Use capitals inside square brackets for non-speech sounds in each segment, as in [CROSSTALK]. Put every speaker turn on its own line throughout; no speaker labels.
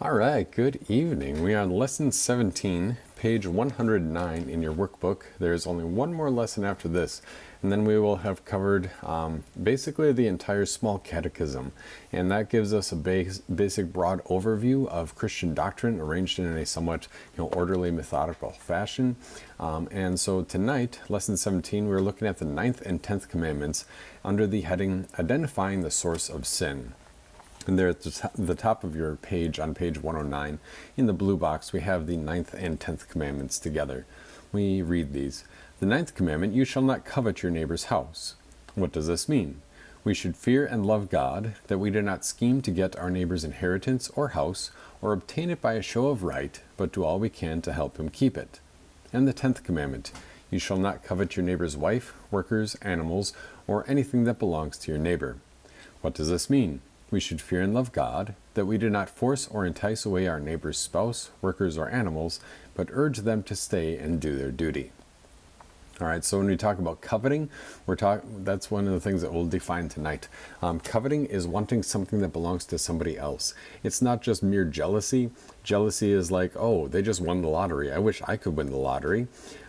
All right, good evening. We are on lesson 17, page 109 in your workbook. There's only one more lesson after this, and then we will have covered um, basically the entire small catechism. And that gives us a base, basic broad overview of Christian doctrine arranged in a somewhat you know, orderly, methodical fashion. Um, and so tonight, lesson 17, we're looking at the ninth and tenth commandments under the heading Identifying the Source of Sin. And there at the top of your page, on page 109, in the blue box, we have the ninth and tenth commandments together. We read these. The ninth commandment, you shall not covet your neighbor's house. What does this mean? We should fear and love God, that we do not scheme to get our neighbor's inheritance or house, or obtain it by a show of right, but do all we can to help him keep it. And the tenth commandment, you shall not covet your neighbor's wife, workers, animals, or anything that belongs to your neighbor. What does this mean? We should fear and love God, that we do not force or entice away our neighbor's spouse, workers, or animals, but urge them to stay and do their duty. All right, so when we talk about coveting, we're talk that's one of the things that we'll define tonight. Um, coveting is wanting something that belongs to somebody else. It's not just mere jealousy. Jealousy is like, oh, they just won the lottery. I wish I could win the lottery.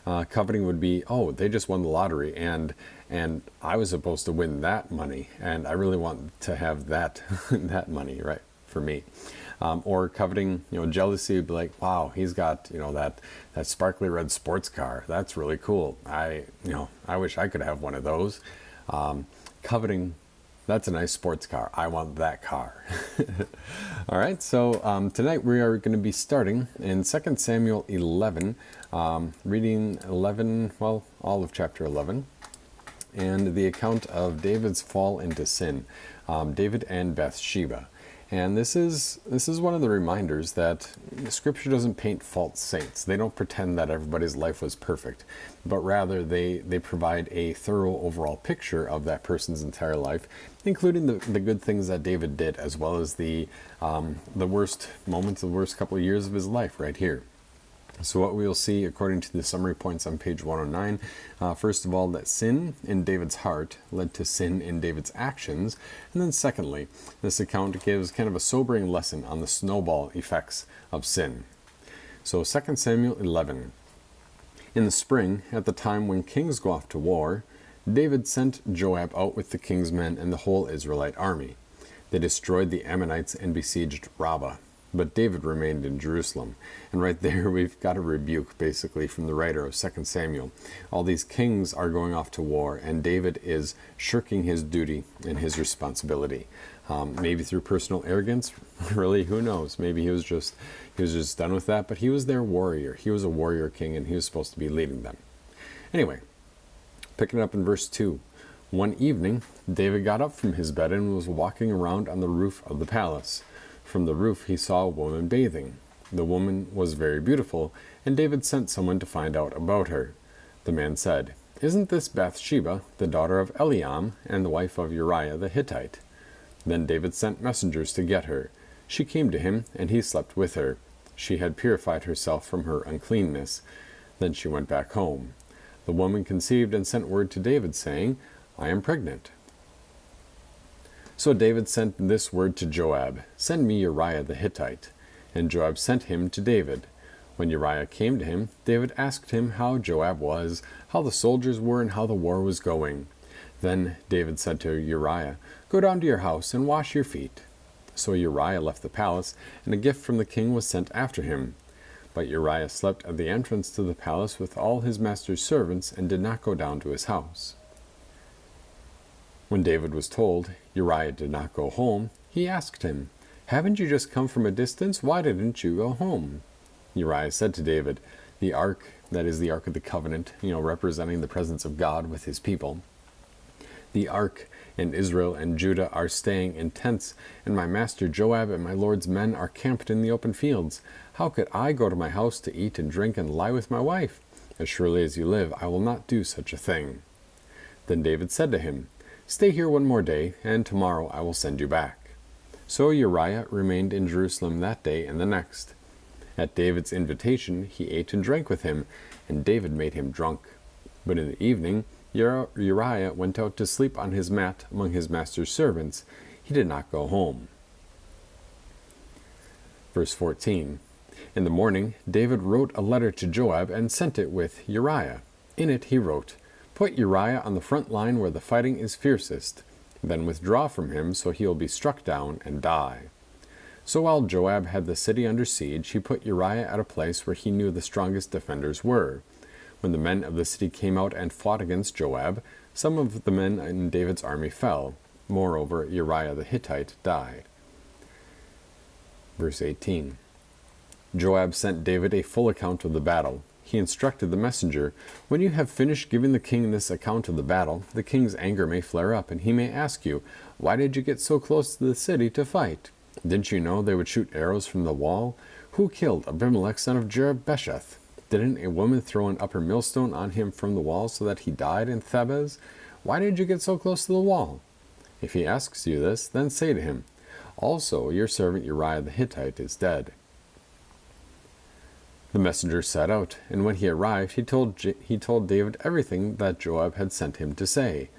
Uh, coveting would be, oh, they just won the lottery, and and I was supposed to win that money, and I really want to have that [LAUGHS] that money, right, for me. Um, or coveting, you know, jealousy would be like, wow, he's got, you know, that that sparkly red sports car. That's really cool. I, you know, I wish I could have one of those. Um, coveting, that's a nice sports car. I want that car. [LAUGHS] All right, so um, tonight we are going to be starting in 2 Samuel 11, um, reading 11, well, all of chapter 11 and the account of David's fall into sin, um, David and Bathsheba. And this is this is one of the reminders that Scripture doesn't paint false saints. They don't pretend that everybody's life was perfect, but rather they they provide a thorough overall picture of that person's entire life, including the, the good things that David did, as well as the um, the worst moments, the worst couple of years of his life, right here. So, what we'll see, according to the summary points on page 109, uh, first of all, that sin in David's heart led to sin in David's actions. And then, secondly, this account gives kind of a sobering lesson on the snowball effects of sin. So, 2 Samuel 11. In the spring, at the time when kings go off to war, David sent Joab out with the king's men and the whole Israelite army. They destroyed the Ammonites and besieged Rabbah. But David remained in Jerusalem. And right there, [LAUGHS] we've got a rebuke basically from the writer of 2 Samuel. All these kings are going off to war, and David is shirking his duty and his responsibility. Um, maybe through personal arrogance, [LAUGHS] really, who knows? Maybe he was just he was just done with that. But he was their warrior. He was a warrior king, and he was supposed to be leading them. Anyway, picking it up in verse two. One evening, David got up from his bed and was walking around on the roof of the palace. From the roof he saw a woman bathing. The woman was very beautiful, and David sent someone to find out about her. The man said, Isn't this Bathsheba, the daughter of Eliam, and the wife of Uriah the Hittite? Then David sent messengers to get her. She came to him, and he slept with her. She had purified herself from her uncleanness. Then she went back home. The woman conceived and sent word to David, saying, I am pregnant. So David sent this word to Joab Send me Uriah the Hittite. And Joab sent him to David. When Uriah came to him, David asked him how Joab was, how the soldiers were, and how the war was going. Then David said to Uriah, Go down to your house and wash your feet. So Uriah left the palace, and a gift from the king was sent after him. But Uriah slept at the entrance to the palace with all his master's servants, and did not go down to his house. When David was told Uriah did not go home, he asked him, Haven't you just come from a distance? Why didn't you go home? Uriah said to David, The ark, that is the ark of the covenant, you know, representing the presence of God with his people. The ark and Israel and Judah are staying in tents, and my master Joab and my lord's men are camped in the open fields. How could I go to my house to eat and drink and lie with my wife? As surely as you live, I will not do such a thing. Then David said to him, Stay here one more day, and tomorrow I will send you back. So Uriah remained in Jerusalem that day and the next. At David's invitation, he ate and drank with him, and David made him drunk. But in the evening, Uriah went out to sleep on his mat among his master's servants. He did not go home. Verse 14 In the morning, David wrote a letter to Joab and sent it with Uriah. In it he wrote, Put Uriah on the front line where the fighting is fiercest, then withdraw from him so he will be struck down and die. So while Joab had the city under siege, he put Uriah at a place where he knew the strongest defenders were. When the men of the city came out and fought against Joab, some of the men in David's army fell. Moreover, Uriah the Hittite died. Verse 18 Joab sent David a full account of the battle. He instructed the messenger, When you have finished giving the king this account of the battle, the king's anger may flare up, and he may ask you, Why did you get so close to the city to fight? Didn't you know they would shoot arrows from the wall? Who killed Abimelech son of Jerubbesheth? Didn't a woman throw an upper millstone on him from the wall so that he died in Thebez? Why did you get so close to the wall? If he asks you this, then say to him, Also your servant Uriah the Hittite is dead. The messenger set out, and when he arrived, he told, he told David everything that Joab had sent him to say.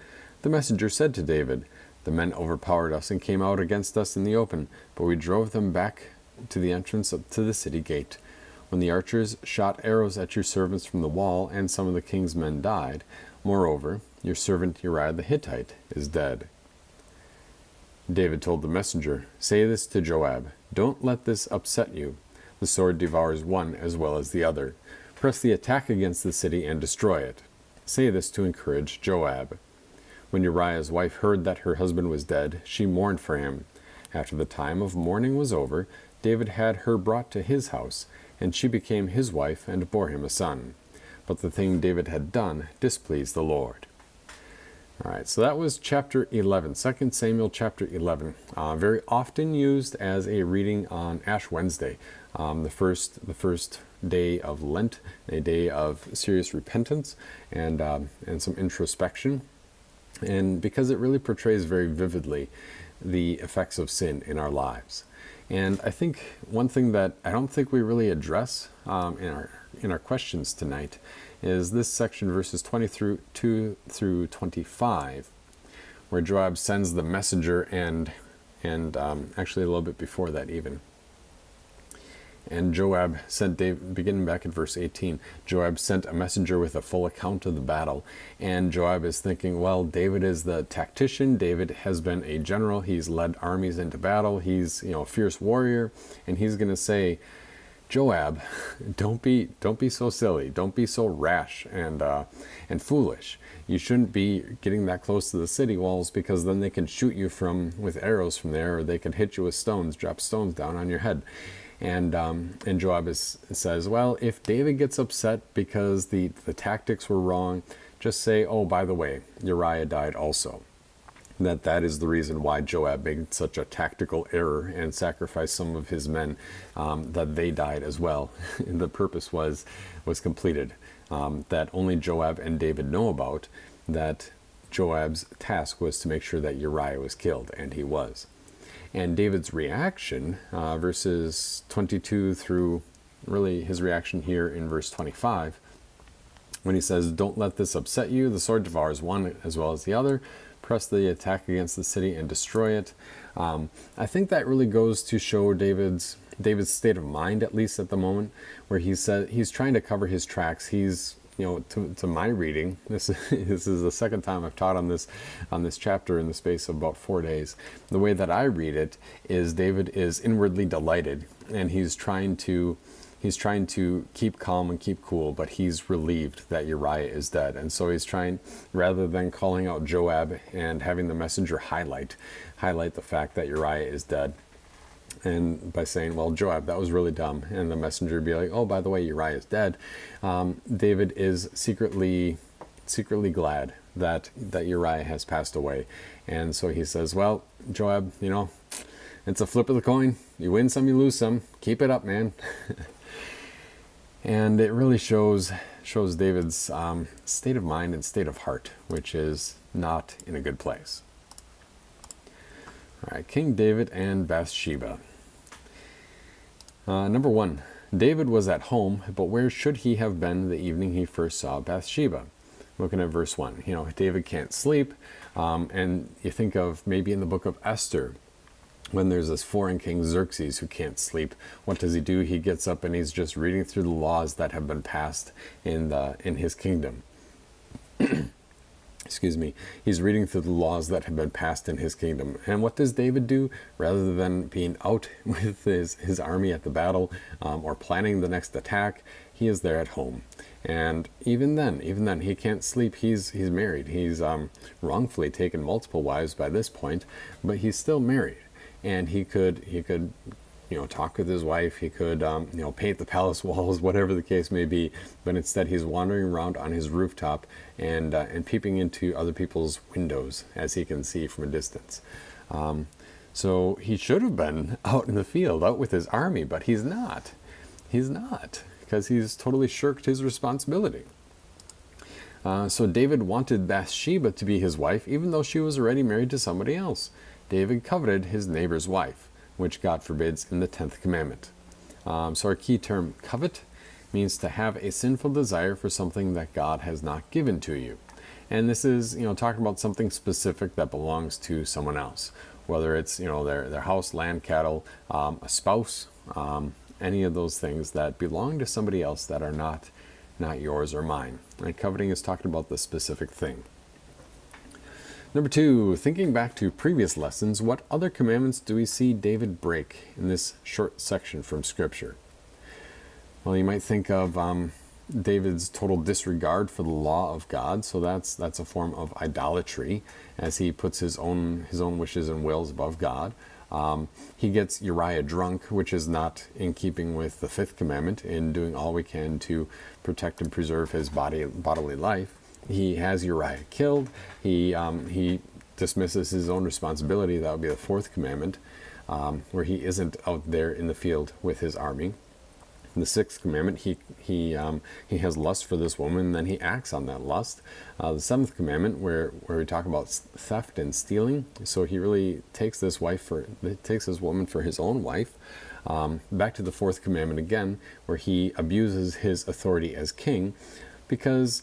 The messenger said to David, The men overpowered us and came out against us in the open, but we drove them back to the entrance to the city gate. When the archers shot arrows at your servants from the wall, and some of the king's men died, moreover, your servant Uriah the Hittite is dead. David told the messenger, Say this to Joab Don't let this upset you. The sword devours one as well as the other. Press the attack against the city and destroy it. Say this to encourage Joab. When Uriah's wife heard that her husband was dead, she mourned for him. After the time of mourning was over, David had her brought to his house, and she became his wife and bore him a son. But the thing David had done displeased the Lord. All right, so that was chapter 11, 2 Samuel chapter 11. Uh, very often used as a reading on Ash Wednesday, um, the first the first day of Lent, a day of serious repentance and um, and some introspection, and because it really portrays very vividly the effects of sin in our lives. And I think one thing that I don't think we really address um, in our in our questions tonight is this section verses 20 through 2 through 25, where Joab sends the messenger and and um, actually a little bit before that even. And Joab sent David, beginning back at verse 18, Joab sent a messenger with a full account of the battle. And Joab is thinking, well, David is the tactician. David has been a general. He's led armies into battle. He's, you know, a fierce warrior. And he's going to say, Joab, [LAUGHS] don't be don't be so silly. Don't be so rash and uh, and foolish. You shouldn't be getting that close to the city walls because then they can shoot you from with arrows from there, or they can hit you with stones, drop stones down on your head. And um, and Joab is, says, well, if David gets upset because the the tactics were wrong, just say, oh, by the way, Uriah died also. That that is the reason why Joab made such a tactical error and sacrificed some of his men. Um, that they died as well. [LAUGHS] the purpose was was completed. Um, that only Joab and David know about. That Joab's task was to make sure that Uriah was killed, and he was. And David's reaction, uh, verses 22 through really his reaction here in verse 25, when he says, Don't let this upset you, the sword devours one as well as the other. Press the attack against the city and destroy it. Um, I think that really goes to show David's David's state of mind, at least at the moment, where he said he's trying to cover his tracks. He's you know, to, to my reading, [LAUGHS] this this is the second time I've taught on this on this chapter in the space of about four days. The way that I read it is David is inwardly delighted, and he's trying to he's trying to keep calm and keep cool, but he's relieved that Uriah is dead, and so he's trying rather than calling out Joab and having the messenger highlight highlight the fact that Uriah is dead and by saying, "Well, Joab, that was really dumb," and the messenger would be like, "Oh, by the way, Uriah is dead," um, David is secretly secretly glad that that Uriah has passed away, and so he says, "Well, Joab, you know, it's a flip of the coin. You win some, you lose some. Keep it up, man." [LAUGHS] and it really shows shows David's um, state of mind and state of heart, which is not in a good place. All right, King David and Bathsheba. Uh, number one, David was at home, but where should he have been the evening he first saw Bathsheba? Looking at verse 1, you know, David can't sleep. Um, and you think of maybe in the book of Esther, when there's this foreign king Xerxes who can't sleep, what does he do? He gets up and he's just reading through the laws that have been passed in the in his kingdom. [CLEARS THROAT] Excuse me. He's reading through the laws that have been passed in his kingdom. And what does David do? Rather than being out [LAUGHS] with his, his army at the battle um, or planning the next attack, he is there at home. And even then, even then, he can't sleep. He's he's married. He's um, wrongfully taken multiple wives by this point, but he's still married and he could he could you know talk with his wife. He could um, you know paint the palace [LAUGHS] walls whatever the case may be. But instead he's wandering around on his rooftop and uh, and peeping into other people's windows as he can see from a distance. Um, so he should have been [LAUGHS] out in the field out with his army but he's not. He's not because he's totally shirked his responsibility. Uh, so David wanted Bathsheba to be his wife, even though she was already married to somebody else. David coveted his neighbor's wife, which God forbids in the 10th commandment. Um, so, our key term, covet, means to have a sinful desire for something that God has not given to you. And this is, you know, talking about something specific that belongs to someone else, whether it's, you know, their, their house, land, cattle, um, a spouse, um, any of those things that belong to somebody else that are not, not yours or mine. And coveting is talking about the specific thing. Number two, thinking back to previous lessons, what other commandments do we see David break in this short section from Scripture? Well, you might think of um, David's total disregard for the law of God, so that's that's a form of idolatry, as he puts his own his own wishes and wills above God. Um, he gets Uriah drunk, which is not in keeping with the fifth commandment in doing all we can to protect and preserve his body bodily life he has Uriah killed. He um, he dismisses his own responsibility. That would be the fourth commandment, um, where he isn't out there in the field with his army. In the sixth commandment, he he um, he has lust for this woman, and then he acts on that lust. Uh, the seventh commandment, where where we talk about theft and stealing, so he really takes this wife for takes this woman for his own wife. Um, back to the fourth commandment again, where he abuses his authority as king, because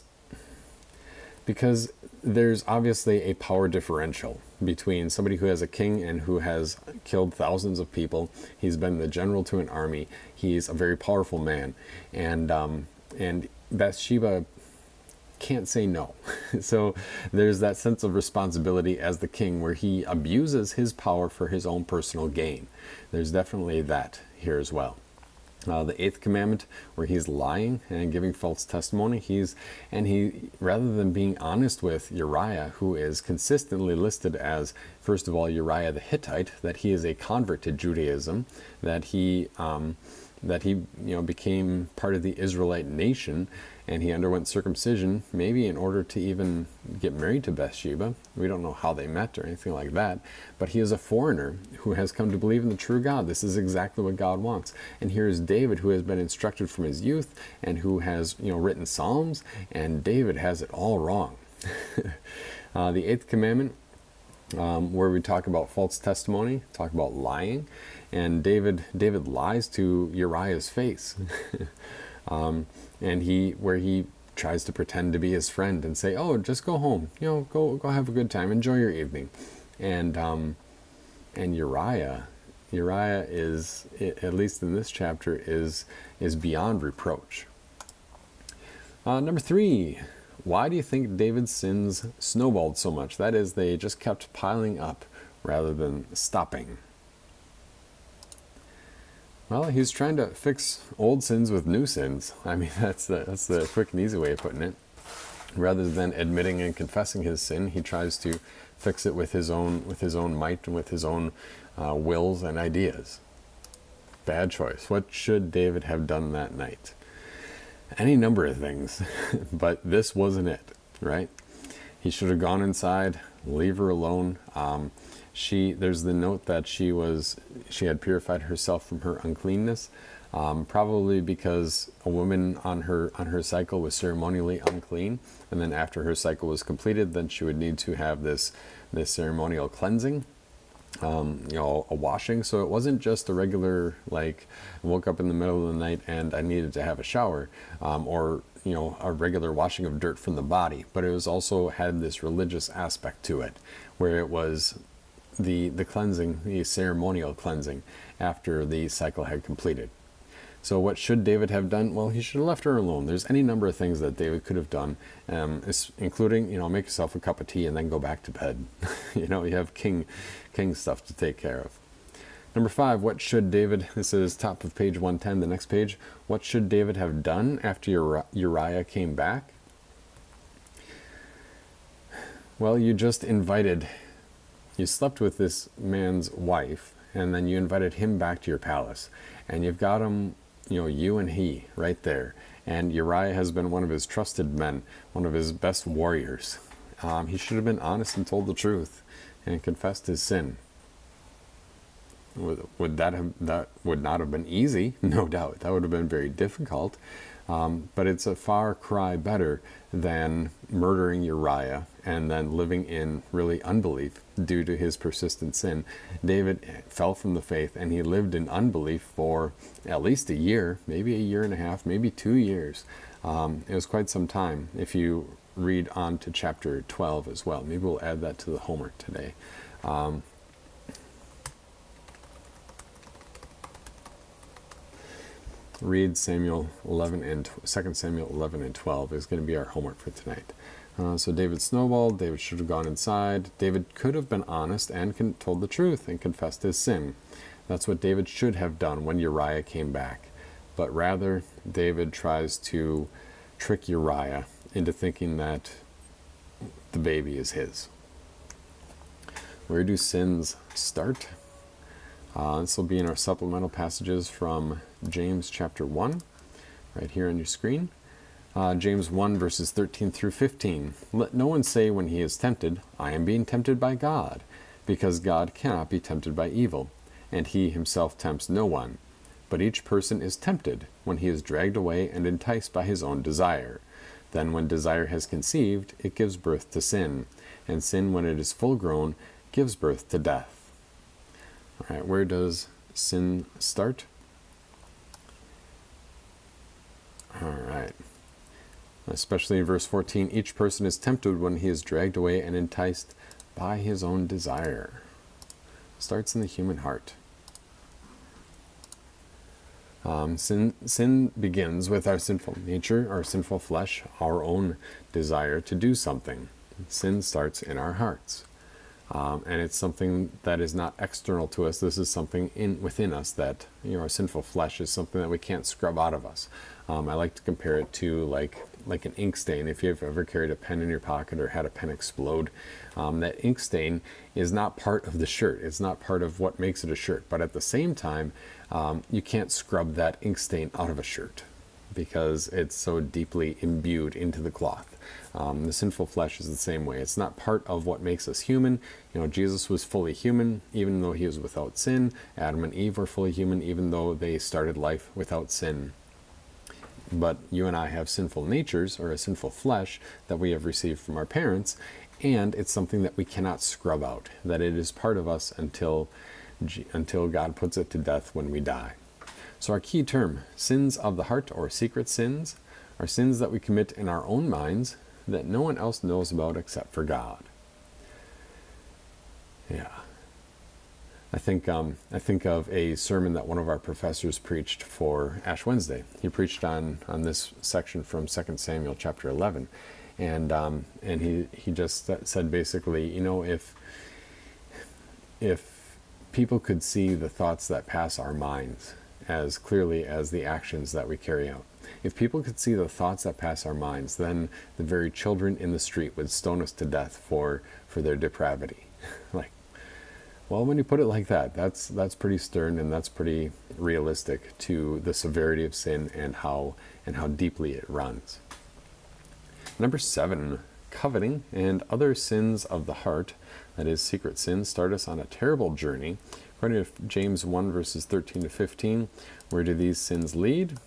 because there's obviously a power differential between somebody who has a king and who has killed thousands of people. He's been the general to an army. He's a very powerful man, and um, and Bathsheba can't say no. [LAUGHS] so there's that sense of responsibility as the king where he abuses his power for his own personal gain. There's definitely that here as well. Uh, the eighth commandment where he's lying and giving false testimony. He's and he rather than being honest with uriah who is consistently listed as first of all uriah the hittite that he is a convert to judaism that he um, that he you know became part of the israelite nation and he underwent circumcision, maybe in order to even get married to Bathsheba. We don't know how they met or anything like that, but he is a foreigner who has come to believe in the true God. This is exactly what God wants. And here is David, who has been instructed from his youth and who has, you know, written Psalms, and David has it all wrong. [LAUGHS] uh, the eighth commandment, um, where we talk about false testimony, talk about lying, and David David lies to Uriah's face. [LAUGHS] um, and he where he tries to pretend to be his friend and say, "Oh, just go home. You know, go go have a good time. Enjoy your evening." And um, and Uriah, Uriah is at least in this chapter is is beyond reproach. Uh, number three, why do you think David's sins snowballed so much? That is, they just kept piling up rather than stopping. Well, he's trying to fix old sins with new sins. I mean, [LAUGHS] that's the, that's the quick and easy way of putting it. Rather than admitting and confessing his sin, he tries to fix it with his own with his own might and with his own uh, wills and ideas. Bad choice. What should David have done that night? Any number of things, [LAUGHS] but this wasn't it, right? He should have gone inside, leave her alone. Um, she there's the note that she was she had purified herself from her uncleanness um, probably because a woman on her on her cycle was ceremonially unclean and then after her cycle was completed then she would need to have this this ceremonial cleansing um, you know a washing. So it wasn't just a regular like woke up in the middle of the night and I needed to have a shower um, or you know a regular washing of dirt from the body but it was also had this religious aspect to it where it was the, the cleansing, the ceremonial cleansing, after the cycle had completed. So, what should David have done? Well, he should have left her alone. There's any number of things that David could have done, um, including, you know, make yourself a cup of tea and then go back to bed. [LAUGHS] you know, you have king, king stuff to take care of. Number five, what should David, this is top of page 110, the next page, what should David have done after Uriah came back? Well, you just invited, you slept with this man's wife, and then you invited him back to your palace, and you've got him, you know, you and he right there. And Uriah has been one of his trusted men, one of his best warriors. Um, he should have been honest and told the truth and confessed his sin. Would, would that have that would not have been easy? [LAUGHS] No doubt that would have been very difficult. Um, but it's a far cry better than murdering Uriah and then living in really unbelief due to his persistent sin. David fell from the faith and he lived in unbelief for at least a year, maybe a year and a half, maybe two years. Um, it was quite some time if you read on to chapter 12 as well. Maybe we'll add that to the homework today. Um, read Samuel 11 and 2 Samuel 11 and 12 is going to be our homework for tonight. Uh, so David snowballed. David should have gone inside. David could have been honest and con- told the truth and confessed his sin. That's what David should have done when Uriah came back. But rather, David tries to trick Uriah into thinking that the baby is his. Where do sins start? Uh, this will be in our supplemental passages from James chapter 1, right here on your screen. Uh, James 1, verses 13 through 15. Let no one say when he is tempted, I am being tempted by God, because God cannot be tempted by evil, and he himself tempts no one. But each person is tempted when he is dragged away and enticed by his own desire. Then, when desire has conceived, it gives birth to sin, and sin, when it is full grown, gives birth to death. All right, where does sin start? All right. Especially in verse 14, each person is tempted when he is dragged away and enticed by his own desire. Starts in the human heart. Um, sin, sin begins with our sinful nature, our sinful flesh, our own desire to do something. Sin starts in our hearts. Um, and it's something that is not external to us. This is something in within us that you know our sinful flesh is something that we can't scrub out of us. Um, I like to compare it to like like an ink stain. If you've ever carried a pen in your pocket or had a pen explode, um, that ink stain is not part of the shirt. It's not part of what makes it a shirt. But at the same time, um, you can't scrub that ink stain out of a shirt because it's so deeply imbued into the cloth. Um, the sinful flesh is the same way. It's not part of what makes us human. You know, Jesus was fully human, even though he was without sin. Adam and Eve were fully human, even though they started life without sin. But you and I have sinful natures, or a sinful flesh, that we have received from our parents, and it's something that we cannot scrub out. That it is part of us until, until God puts it to death when we die. So, our key term sins of the heart or secret sins are sins that we commit in our own minds that no one else knows about except for God. Yeah. I think um, I think of a sermon that one of our professors preached for Ash Wednesday. He preached on on this section from 2 Samuel chapter 11, and um, and he he just said basically, you know, if if people could see the thoughts that pass our minds as clearly as the actions that we carry out, if people could see the thoughts that pass our minds, then the very children in the street would stone us to death for, for their depravity. [LAUGHS] like, well, when you put it like that, that's that's pretty stern and that's pretty realistic to the severity of sin and how and how deeply it runs. Number seven, coveting and other sins of the heart, that is, secret sins, start us on a terrible journey. According to James 1, verses 13 to 15, where do these sins lead?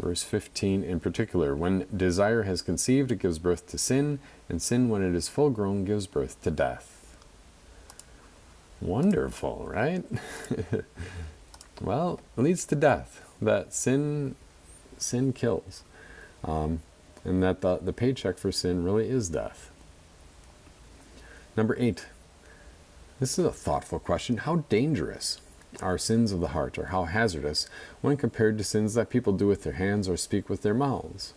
Verse 15 in particular When desire has conceived, it gives birth to sin, and sin, when it is full grown, gives birth to death. Wonderful, right? [LAUGHS] well, it leads to death. That sin, sin kills, um, and that the, the paycheck for sin really is death. Number eight, This is a thoughtful question. How dangerous are sins of the heart, or how hazardous when compared to sins that people do with their hands or speak with their mouths?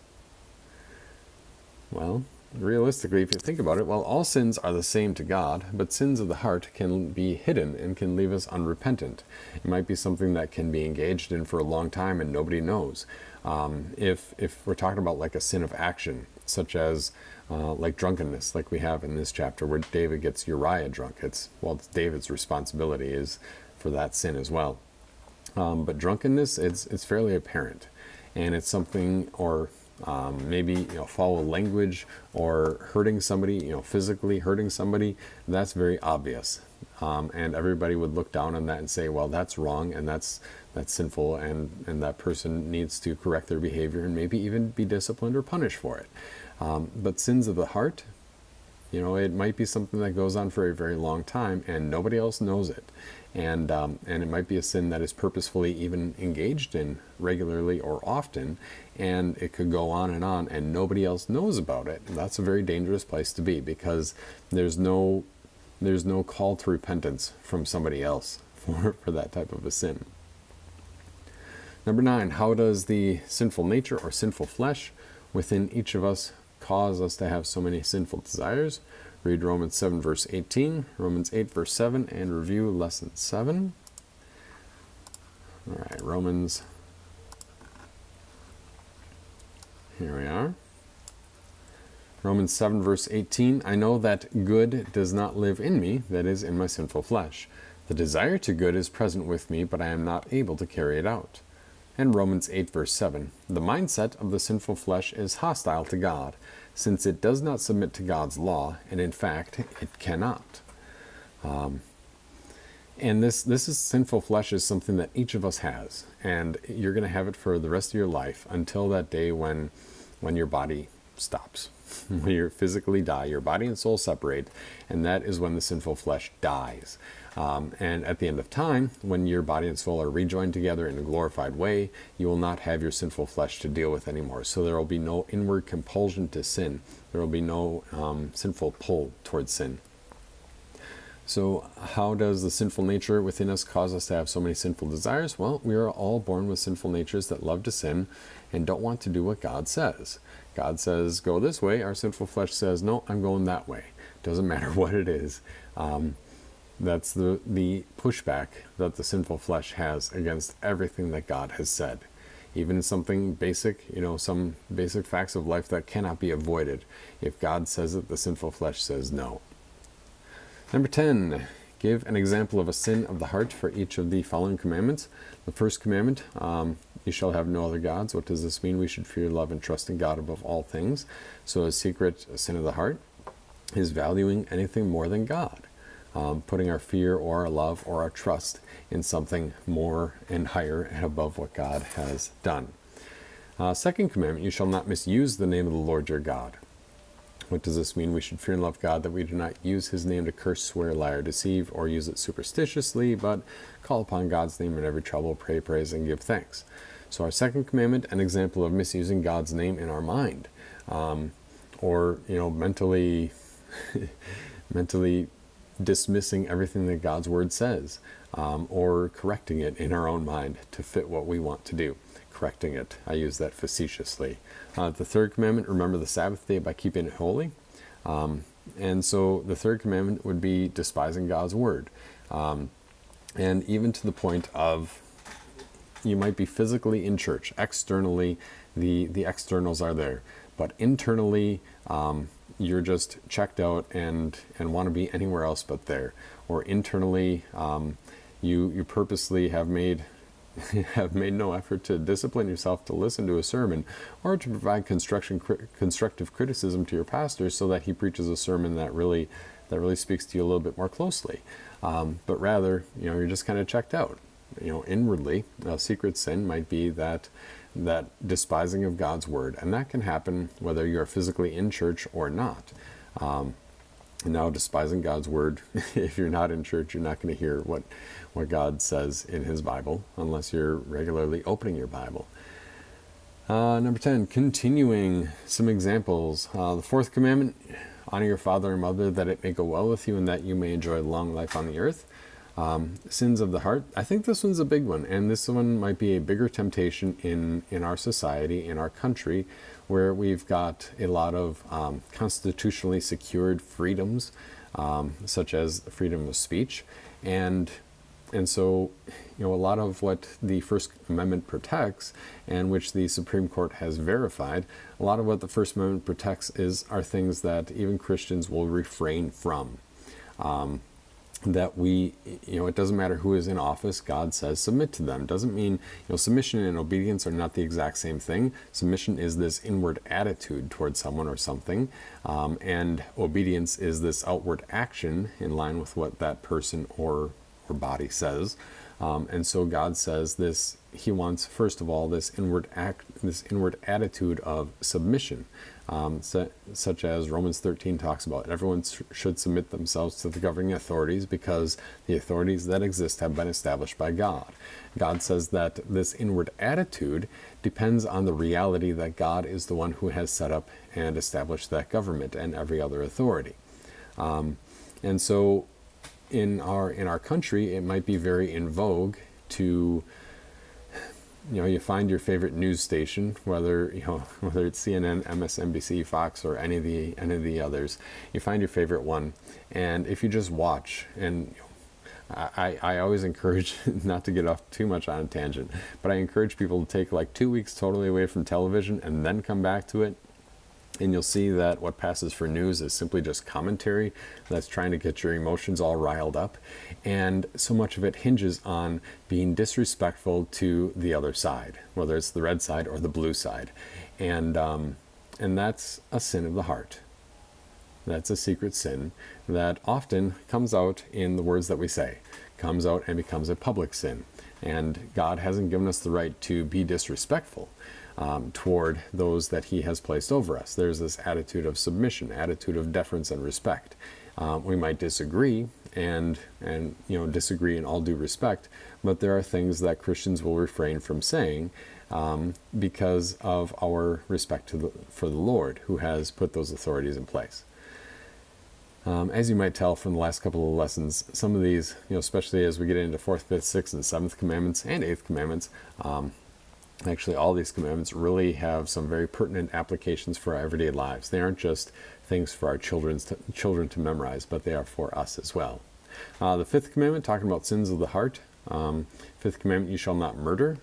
Well, realistically, if you think about it, well, all sins are the same to God, but sins of the heart can be hidden and can leave us unrepentant. It might be something that can be engaged in for a long time and nobody knows. Um, if if we're talking about like a sin of action, such as uh, like drunkenness, like we have in this chapter, where David gets Uriah drunk, it's well, it's David's responsibility is for that sin as well. Um, but drunkenness, it's it's fairly apparent, and it's something or um, maybe you know foul language or hurting somebody you know physically hurting somebody that's very obvious. Um, and everybody would look down on that and say well that's wrong and that's that's sinful and and that person needs to correct their behavior and maybe even be disciplined or punished for it. Um, but sins of the heart you know it might be something that goes on for a very long time and nobody else knows it and um, and it might be a sin that is purposefully even engaged in regularly or often, and it could go on and on, and nobody else knows about it. That's a very dangerous place to be because there's no there's no call to repentance from somebody else [LAUGHS] for, for that type of a sin. Number nine, how does the sinful nature or sinful flesh within each of us cause us to have so many sinful desires? Read Romans 7, verse 18, Romans 8, verse 7, and review lesson 7. All right, Romans. Here we are. Romans 7, verse 18 I know that good does not live in me, that is, in my sinful flesh. The desire to good is present with me, but I am not able to carry it out. And Romans 8, verse 7 The mindset of the sinful flesh is hostile to God since it does not submit to God's law, and in fact, it cannot. Um, and this this is sinful flesh is something that each of us has, and you're going to have it for the rest of your life until that day when when your body stops, [LAUGHS] when you physically die, your body and soul separate, and that is when the sinful flesh dies. Um, and at the end of time, when your body and soul are rejoined together in a glorified way, you will not have your sinful flesh to deal with anymore. So there will be no inward compulsion to sin. There will be no um, sinful pull towards sin. So, how does the sinful nature within us cause us to have so many sinful desires? Well, we are all born with sinful natures that love to sin and don't want to do what God says. God says, go this way. Our sinful flesh says, no, I'm going that way. Doesn't [LAUGHS] matter what it is. Um, that's the, the pushback that the sinful flesh has against everything that God has said. Even something basic, you know, some basic facts of life that cannot be avoided. If God says it, the sinful flesh says no. Number 10, give an example of a sin of the heart for each of the following commandments. The first commandment, um, you shall have no other gods. What does this mean? We should fear, love, and trust in God above all things. So, a secret sin of the heart is valuing anything more than God um, putting our fear or our love or our trust in something more and higher and above what God has done. Uh, second commandment, you shall not misuse the name of the Lord your God. What does this mean? We should fear and love God that we do not use his name to curse, swear, lie, or deceive, or use it superstitiously, but call upon God's name in every trouble, pray, praise, and give thanks. So, our second commandment, an example of misusing God's name in our mind, um, or you know, mentally, [LAUGHS] mentally dismissing everything that God's word says um, or correcting it in our own mind to fit what we want to do. Correcting it. I use that facetiously. Uh, the third commandment remember the Sabbath day by keeping it holy. Um, and so the third commandment would be despising God's word. Um, and even to the point of you might be physically in church, externally, the, the externals are there, but internally, um, you're just checked out and and want to be anywhere else but there. Or internally um, you you purposely have made [LAUGHS] have made no effort to discipline yourself to listen to a sermon or to provide constructive criticism to your pastor so that he preaches a sermon that really that really speaks to you a little bit more closely. Um, but rather you know you're just kind of checked out. You know inwardly a secret sin might be that that despising of God's word, and that can happen whether you are physically in church or not. Um, now, despising God's word, [LAUGHS] if you're not in church, you're not going to hear what, what God says in His Bible unless you're regularly opening your Bible. Uh, number 10, continuing some examples. Uh, the fourth commandment honor your father and mother that it may go well with you and that you may enjoy long life on the earth. Um, sins of the heart. I think this one's a big one, and this one might be a bigger temptation in in our society, in our country, where we've got a lot of um, constitutionally secured freedoms, um, such as freedom of speech, and and so, you know, a lot of what the First Amendment protects, and which the Supreme Court has verified, a lot of what the First Amendment protects is are things that even Christians will refrain from. Um, that we, you know, it doesn't matter who is in office, God says submit to them. Doesn't mean, you know, submission and obedience are not the exact same thing. Submission is this inward attitude towards someone or something, um, and obedience is this outward action in line with what that person or, or body says. Um, and so God says this, He wants, first of all, this inward act, this inward attitude of submission um, so, such as Romans 13 talks about. Everyone sh- should submit themselves to the governing authorities because the authorities that exist have been established by God. God says that this inward attitude depends on the reality that God is the one who has set up and established that government and every other authority. Um, and so, in our in our country, it might be very in vogue to you know you find your favorite news station whether you know [LAUGHS] whether it's CNN, MSNBC, Fox or any of the any of the others you find your favorite one. And if you just watch and I, I always [LAUGHS] encourage not to get off too much on a tangent but I encourage people to take like two weeks totally away from television and then come back to it and you'll see that what passes for news is simply just commentary that's trying to get your emotions all riled up. And so much of it hinges on being disrespectful to the other side, whether it's the red side or the blue side. And, um, and that's a sin of the heart. That's a secret sin that often comes out in the words that we say, comes out and becomes a public sin. And God hasn't given us the right to be disrespectful um, toward those that he has placed over us. There's this attitude of submission, attitude of deference and respect. Um, we might disagree and and you know disagree in all due respect, but there are things that Christians will refrain from saying um, because of our respect the, for the Lord, who has put those authorities in place. Um, as you might tell from the last couple of lessons, some of these, you know, especially as we get into fourth, fifth, sixth, and seventh commandments and eighth commandments, um, actually all these commandments really have some very pertinent applications for our everyday lives. They aren't just things for our children's to, children to memorize, but they are for us as well. Uh, the fifth commandment, talking about sins of the heart. Um, fifth commandment, you shall not murder.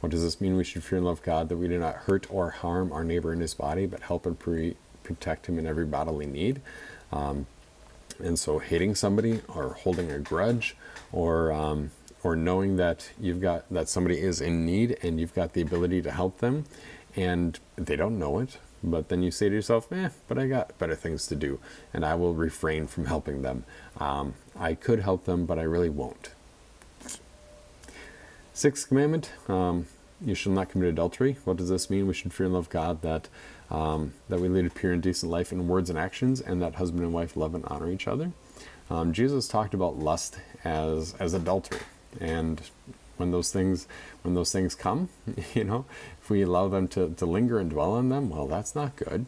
What does this mean? We should fear and love God, that we do not hurt or harm our neighbor in his body, but help and pre- protect him in every bodily need. Um, and so, hating somebody or holding a grudge or um, or knowing that you've got that somebody is in need and you've got the ability to help them and they don't know it but then you say to yourself eh but i got better things to do and i will refrain from helping them. Um, i could help them but i really won't. Sixth commandment um, you shall not commit adultery. What does this mean? We should fear and love god that um, that we lead a pure and decent life in words and actions and that husband and wife love and honor each other. Um, jesus talked about lust as as adultery and when those things when those things come [LAUGHS] you know if we allow them to, to linger and dwell on them well that's not good.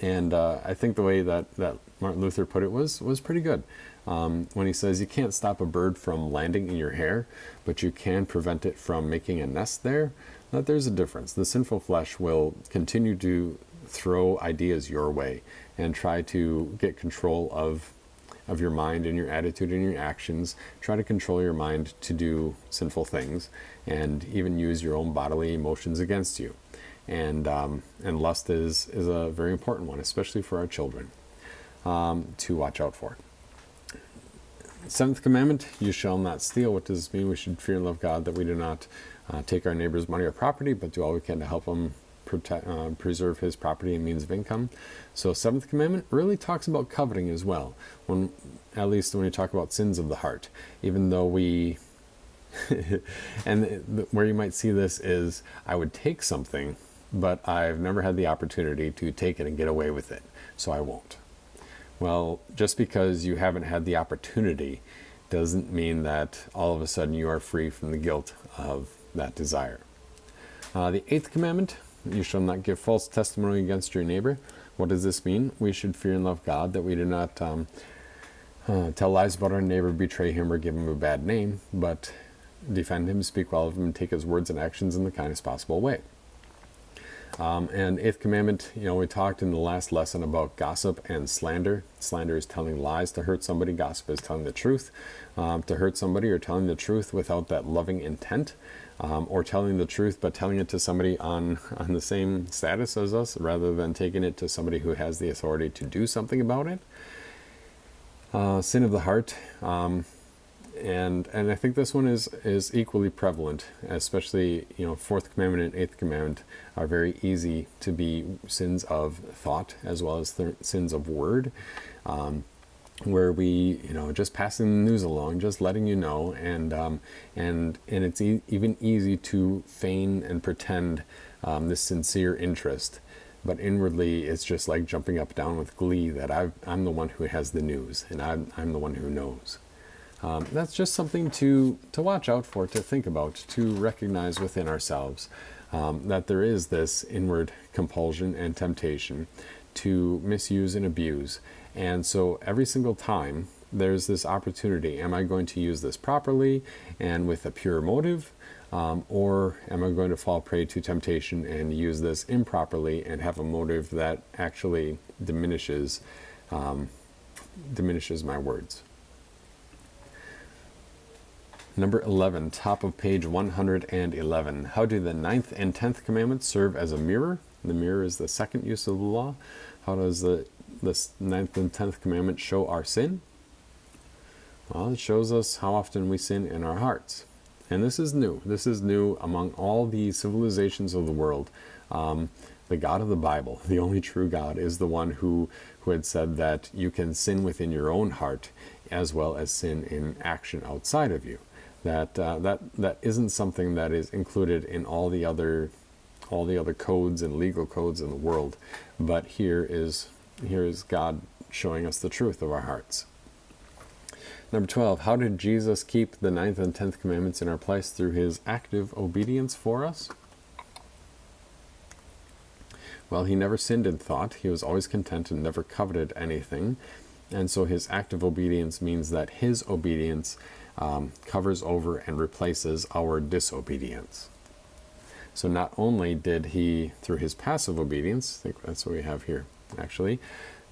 And uh, i think the way that, that martin luther put it was was pretty good. Um, when he says you can't stop a bird from landing in your hair but you can prevent it from making a nest there that there's a difference. The sinful flesh will continue to throw ideas your way and try to get control of of your mind and your attitude and your actions. Try to control your mind to do sinful things and even use your own bodily emotions against you. And, um, and lust is, is a very important one, especially for our children, um, to watch out for. Seventh commandment, you shall not steal. What does this mean? We should fear and love God, that we do not uh, take our neighbor's money or property, but do all we can to help them protect, uh, preserve his property and means of income. So, seventh commandment really talks about coveting as well. When, at least when you talk about sins of the heart, even though we, [LAUGHS] and where you might see this is, I would take something, but I've never had the opportunity to take it and get away with it, so I won't. Well, just because you haven't had the opportunity doesn't mean that all of a sudden you are free from the guilt of that desire. Uh, the eighth commandment you shall not give false testimony against your neighbor. What does this mean? We should fear and love God, that we do not um, uh, tell lies about our neighbor, betray him, or give him a bad name, but defend him, speak well of him, and take his words and actions in the kindest possible way. Um, and eighth commandment, you know, we talked in the last lesson about gossip and slander. Slander is telling lies to hurt somebody. Gossip is telling the truth um, to hurt somebody or telling the truth without that loving intent. Um, or telling the truth but telling it to somebody on, [LAUGHS] on the same status as us rather than taking it to somebody who has the authority to do something about it. Uh, sin of the heart. Um, and and I think this one is is equally prevalent, especially you know fourth commandment and eighth commandment are very easy to be sins of thought as well as th- sins of word, um, where we you know just passing the news along, just letting you know, and um, and and it's e- even easy to feign and pretend um, this sincere interest. But inwardly, it's just like jumping up down with glee that i am the one who has the news and I'm, I'm the one who knows. Um, that's just something to, to watch out for, to think about, to recognize within ourselves um, that there is this inward compulsion and temptation to misuse and abuse. And so every single time there's this opportunity am I going to use this properly and with a pure motive? Um, or am I going to fall prey to temptation and use this improperly and have a motive that actually diminishes um, diminishes my words? Number 11, top of page 111. How do the ninth and tenth commandments serve as a mirror? The mirror is the second use of the law. How does the this ninth and tenth commandment show our sin? Well, it shows us how often we sin in our hearts. And this is new. This is new among all the civilizations of the world. Um, the God of the Bible, [LAUGHS] the only true God, is the one who, who had said that you can sin within your own heart as well as sin in action outside of you that uh, that that isn't something that is included in all the other all the other codes and legal codes in the world but here is here is God showing us the truth of our hearts. Number 12 how did Jesus keep the ninth and tenth commandments in our place through his active obedience for us? Well he never sinned in thought. He was always content and never coveted anything. And so his active obedience means that his obedience um, covers over and replaces our disobedience. So not only did he, through his passive obedience, I think that's what we have here actually,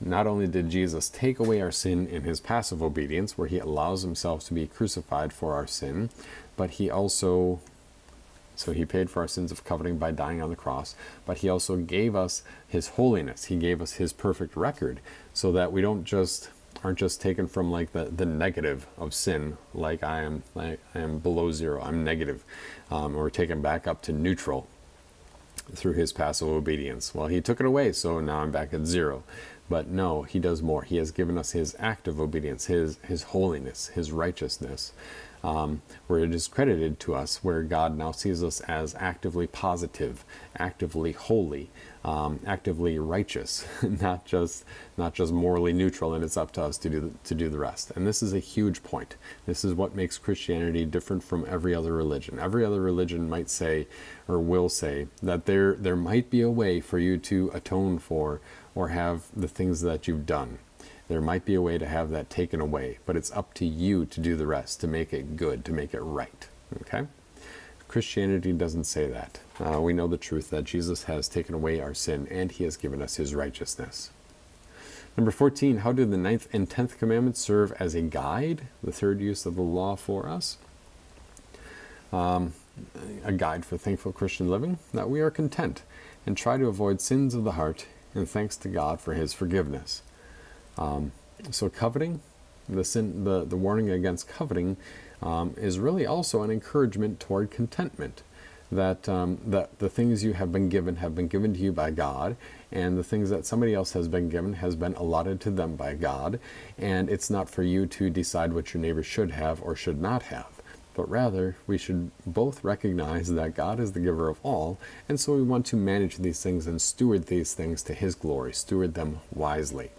not only did Jesus take away our sin in his passive obedience, where he allows himself to be crucified for our sin, but he also, so he paid for our sins of coveting by dying on the cross, but he also gave us his holiness. He gave us his perfect record so that we don't just aren't just taken from like the, the negative of sin, like I am like I am below zero, I'm negative, um, or taken back up to neutral through his passive obedience. Well, he took it away, so now I'm back at zero. But no, he does more. He has given us his active obedience, his his holiness, his righteousness, um, where it is credited to us, where God now sees us as actively positive, actively holy, um, actively righteous, [LAUGHS] not just not just morally neutral, and it's up to us to do the, to do the rest. And this is a huge point. This is what makes Christianity different from every other religion. Every other religion might say, or will say, that there there might be a way for you to atone for or have the things that you've done. There might be a way to have that taken away, but it's up to you to do the rest, to make it good, to make it right. Okay? Christianity doesn't say that. Uh, we know the truth that Jesus has taken away our sin and he has given us his righteousness. Number 14, how do the ninth and tenth commandments serve as a guide, the third use of the law for us? Um, a guide for thankful Christian living, that we are content and try to avoid sins of the heart, and thanks to God for his forgiveness. Um, so, coveting, the, sin, the, the warning against coveting um, is really also an encouragement toward contentment. That, um, that the things you have been given have been given to you by God, and the things that somebody else has been given has been allotted to them by God, and it's not for you to decide what your neighbor should have or should not have. But rather, we should both recognize that God is the giver of all, and so we want to manage these things and steward these things to His glory, steward them wisely.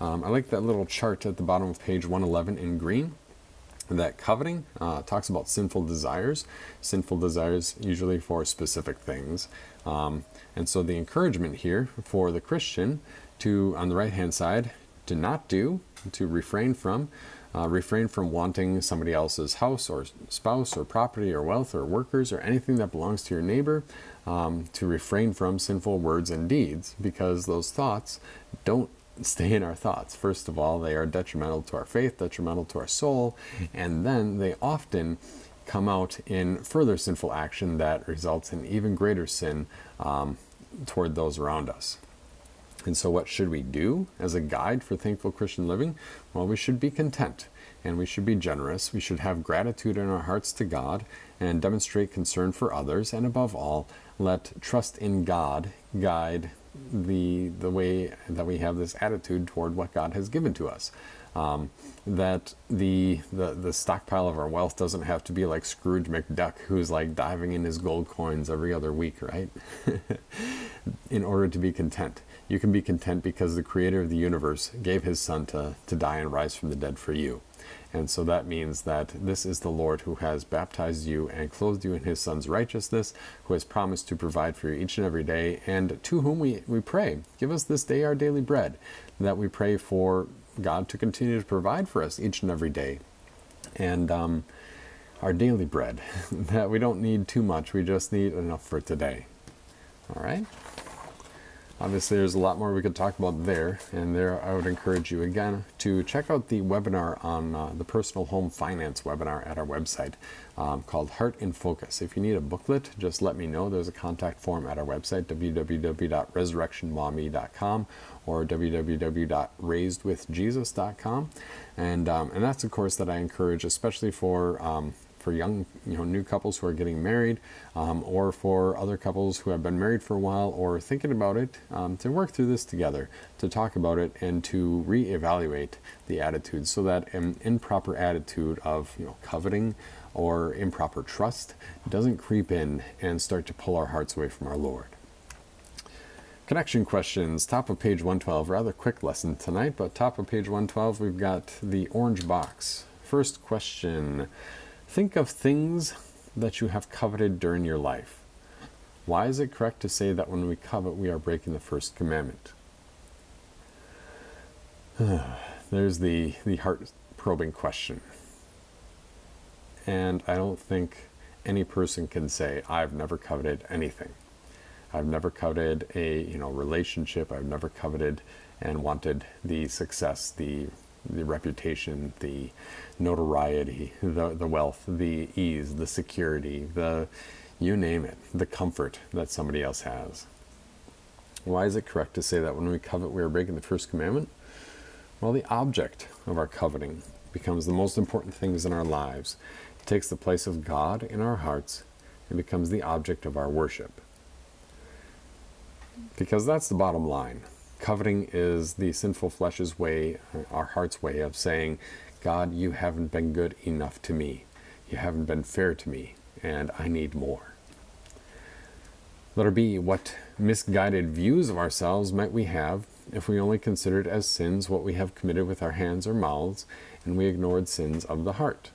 Um, I like that little chart at the bottom of page 111 in green that coveting uh, talks about sinful desires, sinful desires usually for specific things. Um, and so the encouragement here for the Christian to, on the right hand side, to not do, to refrain from, uh, refrain from wanting somebody else's house or spouse or property or wealth or workers or anything that belongs to your neighbor. Um, to refrain from sinful words and deeds because those thoughts don't [LAUGHS] stay in our thoughts. First of all, they are detrimental to our faith, detrimental to our soul, and then they often come out in further sinful action that results in even greater sin um, toward those around us. And so, what should we do as a guide for thankful Christian living? Well, we should be content and we should be generous. We should have gratitude in our hearts to God and demonstrate concern for others. And above all, let trust in God guide the the way that we have this attitude toward what God has given to us. Um, that the, the the stockpile of our wealth doesn't have to be like Scrooge McDuck, who's like diving in his gold coins every other week, right? [LAUGHS] in order to be content, you can be content because the Creator of the universe gave His Son to to die and rise from the dead for you. And so that means that this is the Lord who has baptized you and clothed you in his Son's righteousness, who has promised to provide for you each and every day, and to whom we, we pray. Give us this day our daily bread, that we pray for God to continue to provide for us each and every day. And um, our daily bread, [LAUGHS] that we don't need too much, we just need enough for today. All right? Obviously, there's a lot more we could talk about there, and there I would encourage you again to check out the webinar on uh, the personal home finance webinar at our website um, called Heart in Focus. If you need a booklet, just let me know. There's a contact form at our website www.resurrectionmaumee.com or www.raisedwithjesus.com, and um, and that's a course that I encourage, especially for um, for young, you know, new couples who are getting married, um, or for other couples who have been married for a while or thinking about it, um, to work through this together, to talk about it, and to reevaluate the attitude, so that an improper attitude of you know coveting or improper trust doesn't creep in and start to pull our hearts away from our Lord. Connection questions, top of page 112. Rather quick lesson tonight, but top of page 112, we've got the orange box. First question Think of things that you have coveted during your life. Why is it correct to say that when we covet, we are breaking the first commandment? [SIGHS] There's the, the heart probing question. And I don't think any person can say, I've never coveted anything. I've never coveted a you know relationship. I've never coveted and wanted the success, the the reputation, the notoriety, the, the wealth, the ease, the security, the you name it, the comfort that somebody else has. Why is it correct to say that when we covet, we are breaking the first commandment? Well, the object of our coveting becomes the most important things in our lives. It takes the place of God in our hearts and becomes the object of our worship. Because that's the bottom line. Coveting is the sinful flesh's way, our heart's way of saying, God, you haven't been good enough to me. You haven't been fair to me, and I need more. Letter B, what misguided views of ourselves might we have if we only considered as sins what we have committed with our hands or mouths, and we ignored sins of the heart?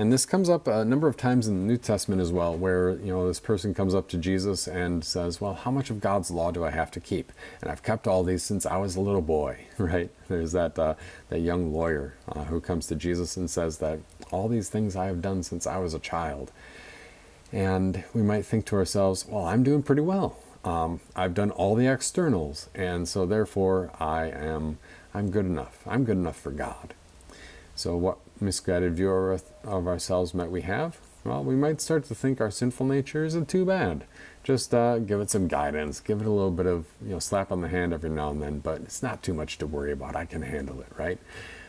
And this comes up a number of times in the New Testament as well, where you know this person comes up to Jesus and says, "Well, how much of God's law do I have to keep?" And I've kept all these since I was a little boy, [LAUGHS] right? There's that uh, that young lawyer uh, who comes to Jesus and says that all these things I have done since I was a child. And we might think to ourselves, "Well, I'm doing pretty well. Um, I've done all the externals, and so therefore I am I'm good enough. I'm good enough for God." So what misguided view of ourselves might we have? Well, we might start to think our sinful nature isn't too bad. Just uh, give it some guidance, give it a little bit of you know slap on the hand every now and then, but it's not too much to worry about. I can handle it, right?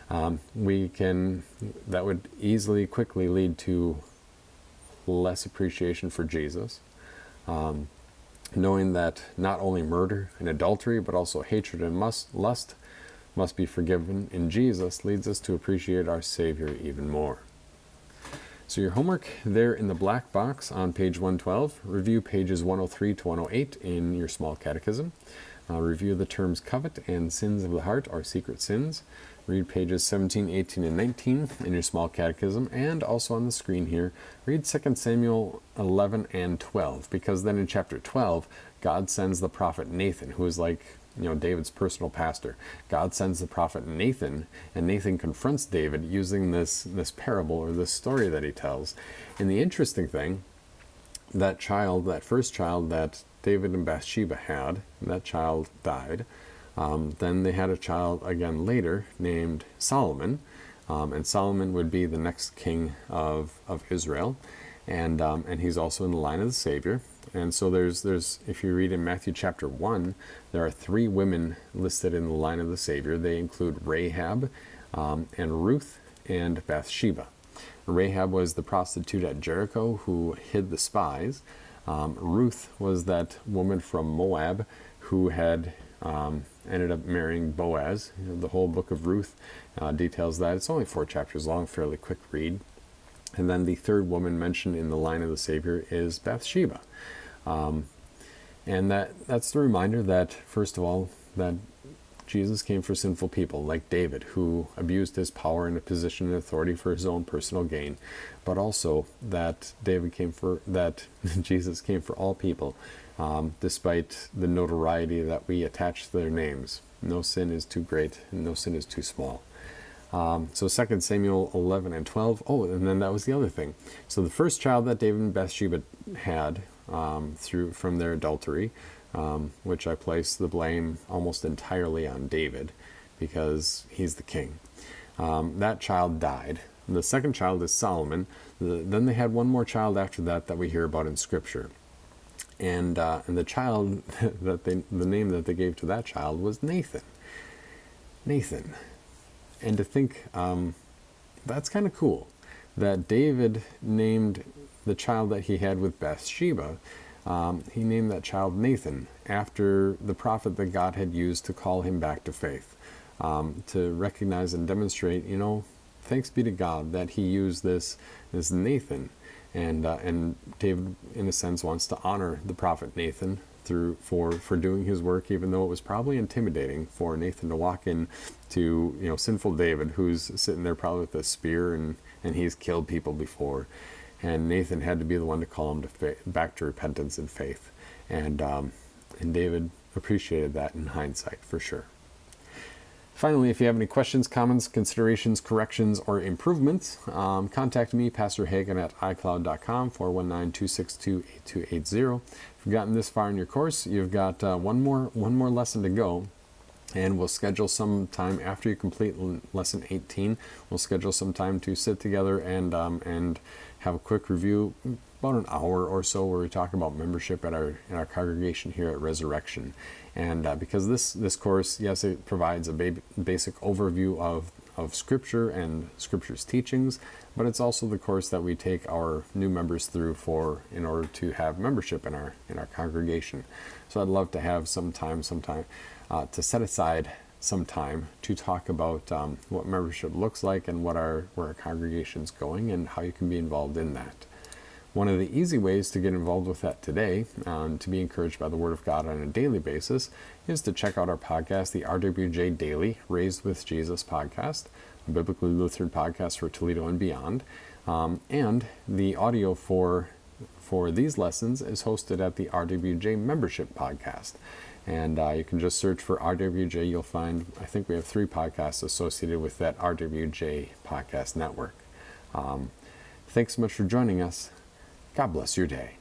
Um, we can that would easily, quickly lead to less appreciation for Jesus. Um, knowing that not only murder and adultery, but also hatred and lust must be forgiven in Jesus leads us to appreciate our Savior even more. So, your homework there in the black box on page 112, review pages 103 to 108 in your small catechism. Uh, review the terms covet and sins of the heart, or secret sins. read pages 17, 18, and 19 in your small catechism, and also on the screen here, read 2 Samuel 11 and 12, because then in chapter 12, God sends the prophet Nathan, who is like you know David's personal pastor. God sends the prophet Nathan, and Nathan confronts David using this this parable or this story that he tells. And the interesting thing, that child, that first child that David and Bathsheba had, that child died. Um, then they had a child again later named Solomon, um, and Solomon would be the next king of, of Israel, and um, and he's also in the line of the Savior. And so there's there's if you read in Matthew chapter one, there are three women listed in the line of the Savior. They include Rahab, um, and Ruth, and Bathsheba. Rahab was the prostitute at Jericho who hid the spies. Um, Ruth was that woman from Moab who had um, ended up marrying Boaz. You know, the whole book of Ruth uh, details that. It's only four chapters long, fairly quick read. And then the third woman mentioned in the line of the Savior is Bathsheba. Um, and that, that's the reminder that, first of all, that Jesus came for sinful people like David, who abused his power and position and authority for his own personal gain, but also that David came for that [LAUGHS] Jesus came for all people, um, despite the notoriety that we attach to their names. No sin is too great, and no sin is too small. Um, so 2 Samuel 11 and 12. Oh, and then that was the other thing. So the first child that David and Bathsheba had um, through from their adultery um, which I place the blame almost entirely on David because he's the king. Um, that child died. The second child is Solomon. The, then they had one more child after that that we hear about in Scripture. And, uh, and the child [LAUGHS] that they, the name that they gave to that child was Nathan. Nathan. And to think, um, that's kind of cool that David named the child that he had with Bathsheba um, he named that child Nathan after the prophet that God had used to call him back to faith, um, to recognize and demonstrate, you know, thanks be to God that he used this, this Nathan. And, uh, and David, in a sense, wants to honor the prophet Nathan through for for doing his work, even though it was probably intimidating for Nathan to walk in to you know sinful David, who's sitting there probably with a spear and and he's killed people before, and Nathan had to be the one to call him to fa- back to repentance and faith, and um, and David appreciated that in hindsight for sure. Finally, if you have any questions, comments, considerations, corrections, or improvements, um, contact me, Pastor Hagen at iCloud.com, 419-262-8280. If you've gotten this far in your course, you've got uh, one more one more lesson to go and we'll schedule some time after you complete lesson 18 we'll schedule some time to sit together and um, and have a quick review about an hour or so where we talk about membership at our in our congregation here at resurrection. And uh, because this this course yes it provides a ba- basic overview of of scripture and scripture's teachings but it's also the course that we take our new members through for in order to have membership in our in our congregation. So i'd love to have some time sometime uh, to set aside some time to talk about um, what membership looks like and what our where our congregation's going and how you can be involved in that. One of the easy ways to get involved with that today, um, to be encouraged by the Word of God on a daily basis, is to check out our podcast, the RWJ Daily Raised with Jesus podcast, a biblically Lutheran podcast for Toledo and beyond. Um, and the audio for for these lessons is hosted at the RWJ Membership Podcast. And uh, you can just search for RWJ. You'll find, I think we have three podcasts associated with that RWJ podcast network. Um, thanks so much for joining us. God bless your day.